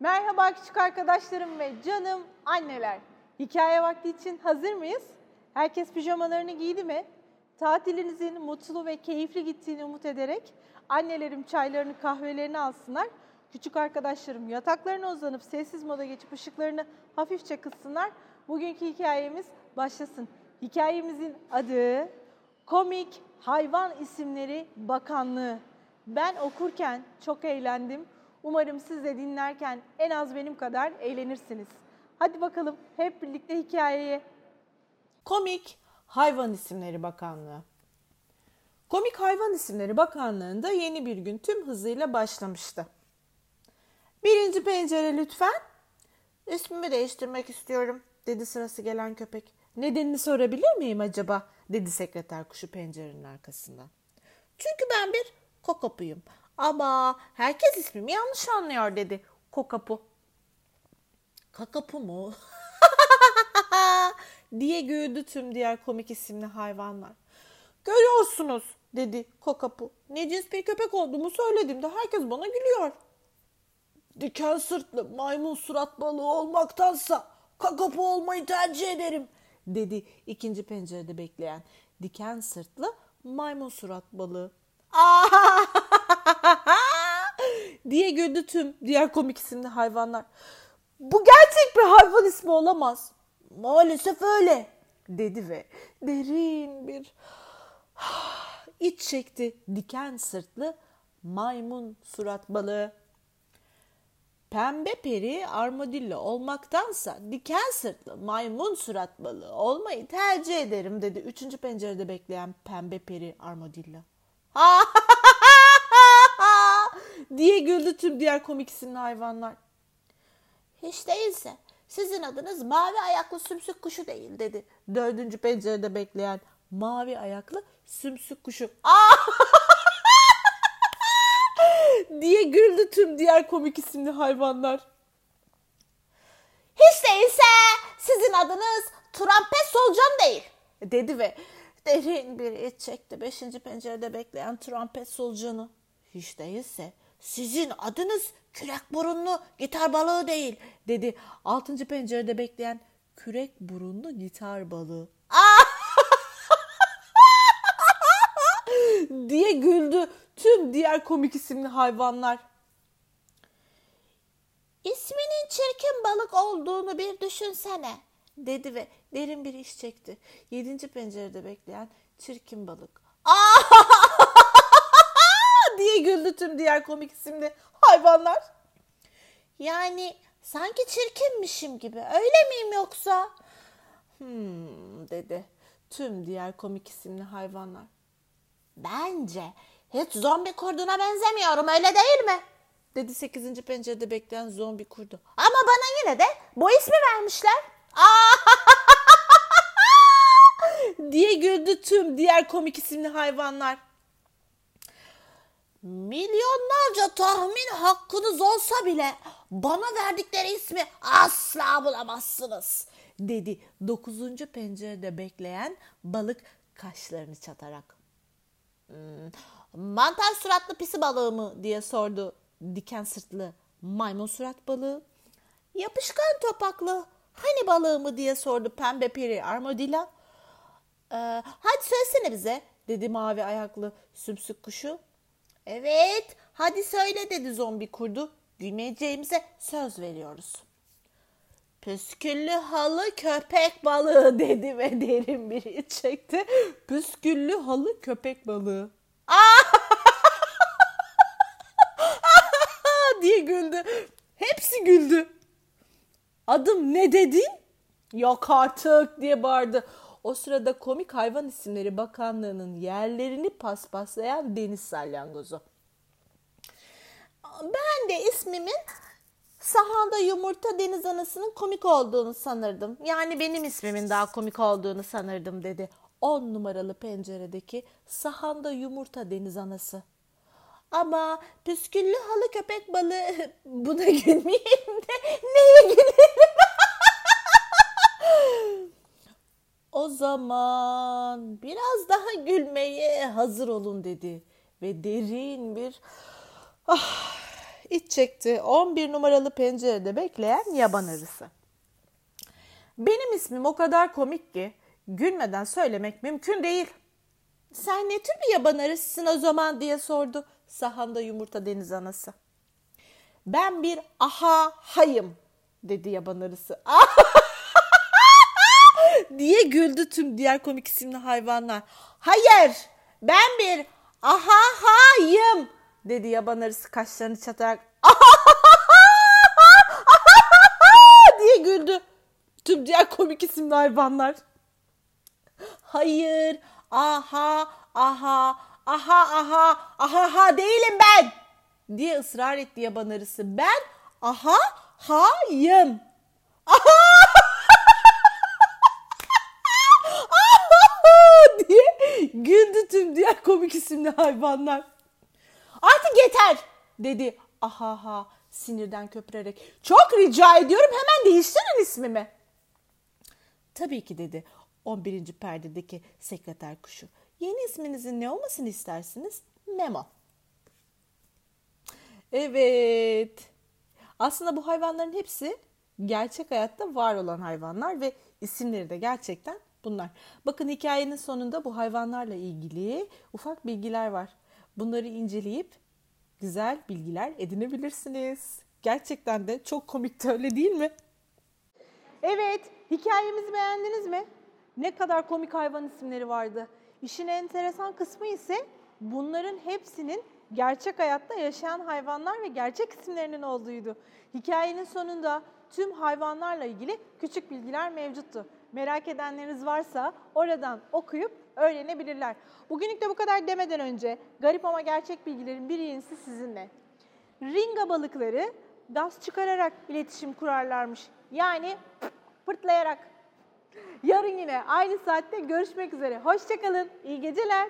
Merhaba küçük arkadaşlarım ve canım anneler. Hikaye vakti için hazır mıyız? Herkes pijamalarını giydi mi? Tatilinizin mutlu ve keyifli gittiğini umut ederek annelerim çaylarını kahvelerini alsınlar. Küçük arkadaşlarım yataklarına uzanıp sessiz moda geçip ışıklarını hafifçe kıssınlar. Bugünkü hikayemiz başlasın. Hikayemizin adı Komik Hayvan İsimleri Bakanlığı. Ben okurken çok eğlendim. Umarım siz de dinlerken en az benim kadar eğlenirsiniz. Hadi bakalım hep birlikte hikayeye. Komik Hayvan İsimleri Bakanlığı Komik Hayvan İsimleri Bakanlığı'nda yeni bir gün tüm hızıyla başlamıştı. Birinci pencere lütfen. İsmimi değiştirmek istiyorum dedi sırası gelen köpek. Nedenini sorabilir miyim acaba? dedi sekreter kuşu pencerenin arkasından. Çünkü ben bir kokopuyum. Ama herkes ismimi yanlış anlıyor dedi kokapu. Kakapu mu? diye güldü tüm diğer komik isimli hayvanlar. Görüyorsunuz dedi kokapu. Ne cins bir köpek olduğumu söylediğimde herkes bana gülüyor. Diken sırtlı maymun surat balığı olmaktansa kakapu olmayı tercih ederim dedi ikinci pencerede bekleyen diken sırtlı maymun surat balığı. diye güldü tüm diğer komik isimli hayvanlar. Bu gerçek bir hayvan ismi olamaz. Maalesef öyle dedi ve derin bir iç çekti diken sırtlı maymun surat balığı. Pembe peri armadillo olmaktansa diken sırtlı maymun surat balığı olmayı tercih ederim dedi üçüncü pencerede bekleyen pembe peri armadillo. diye güldü tüm diğer komik isimli hayvanlar. Hiç değilse sizin adınız mavi ayaklı sümsük kuşu değil dedi. Dördüncü pencerede bekleyen mavi ayaklı sümsük kuşu. diye güldü tüm diğer komik isimli hayvanlar. Hiç değilse sizin adınız Trampet Solucan değil dedi ve derin bir iç çekti beşinci pencerede bekleyen Trampet Solucanı. Hiç değilse sizin adınız kürek burunlu gitar balığı değil dedi altıncı pencerede bekleyen kürek burunlu gitar balığı. diye güldü tüm diğer komik isimli hayvanlar. İsminin çirkin balık olduğunu bir düşünsene dedi ve derin bir iş çekti. Yedinci pencerede bekleyen çirkin balık. tüm diğer komik isimli hayvanlar. Yani sanki çirkinmişim gibi öyle miyim yoksa? Hmm dedi tüm diğer komik isimli hayvanlar. Bence hiç zombi kurduna benzemiyorum öyle değil mi? Dedi 8. pencerede bekleyen zombi kurdu. Ama bana yine de bu ismi vermişler. diye güldü tüm diğer komik isimli hayvanlar. Milyonlarca tahmin hakkınız olsa bile bana verdikleri ismi asla bulamazsınız dedi 9. pencerede bekleyen balık kaşlarını çatarak. Hmm, mantar suratlı pisi balığı mı diye sordu diken sırtlı maymun surat balığı. Yapışkan topaklı hani balığı mı diye sordu pembe peri armadillo. Ee, hadi söylesene bize dedi mavi ayaklı sümsük kuşu. Evet hadi söyle dedi zombi kurdu. Gülmeyeceğimize söz veriyoruz. Püsküllü halı köpek balığı dedi ve derin bir iç çekti. Püsküllü halı köpek balığı. diye güldü. Hepsi güldü. Adım ne dedin? Yok artık diye bağırdı. O sırada komik hayvan isimleri bakanlığının yerlerini paspaslayan deniz salyangozu. Ben de ismimin sahanda yumurta deniz anasının komik olduğunu sanırdım. Yani benim ismimin daha komik olduğunu sanırdım dedi. 10 numaralı penceredeki sahanda yumurta deniz anası. Ama püsküllü halı köpek balığı buna gülmeyeyim de zaman biraz daha gülmeye hazır olun dedi. Ve derin bir ah, iç çekti. 11 numaralı pencerede bekleyen yaban arısı. Benim ismim o kadar komik ki gülmeden söylemek mümkün değil. Sen ne tür bir yaban arısısın o zaman diye sordu sahanda yumurta deniz anası. Ben bir aha hayım dedi yaban arısı. diye güldü tüm diğer komik isimli hayvanlar. Hayır ben bir aha hayım dedi yaban arısı kaşlarını çatarak. diye güldü tüm diğer komik isimli hayvanlar. Hayır, aha, aha, aha, aha, aha, ha değilim ben diye ısrar etti yaban arısı. Ben aha, hayım. Aha! diye güldü tüm diğer komik isimli hayvanlar. Artık yeter dedi aha ha sinirden köpürerek. Çok rica ediyorum hemen değiştirin ismimi. Tabii ki dedi 11. perdedeki sekreter kuşu. Yeni isminizin ne olmasını istersiniz? Memo. Evet. Aslında bu hayvanların hepsi gerçek hayatta var olan hayvanlar ve isimleri de gerçekten bunlar. Bakın hikayenin sonunda bu hayvanlarla ilgili ufak bilgiler var. Bunları inceleyip güzel bilgiler edinebilirsiniz. Gerçekten de çok komikti öyle değil mi? Evet, hikayemizi beğendiniz mi? Ne kadar komik hayvan isimleri vardı. İşin enteresan kısmı ise bunların hepsinin gerçek hayatta yaşayan hayvanlar ve gerçek isimlerinin olduğuydu. Hikayenin sonunda tüm hayvanlarla ilgili küçük bilgiler mevcuttu. Merak edenleriniz varsa oradan okuyup öğrenebilirler. Bugünlük de bu kadar demeden önce garip ama gerçek bilgilerin bir yenisi sizinle. Ringa balıkları gaz çıkararak iletişim kurarlarmış. Yani pırtlayarak. Yarın yine aynı saatte görüşmek üzere. Hoşçakalın. İyi geceler.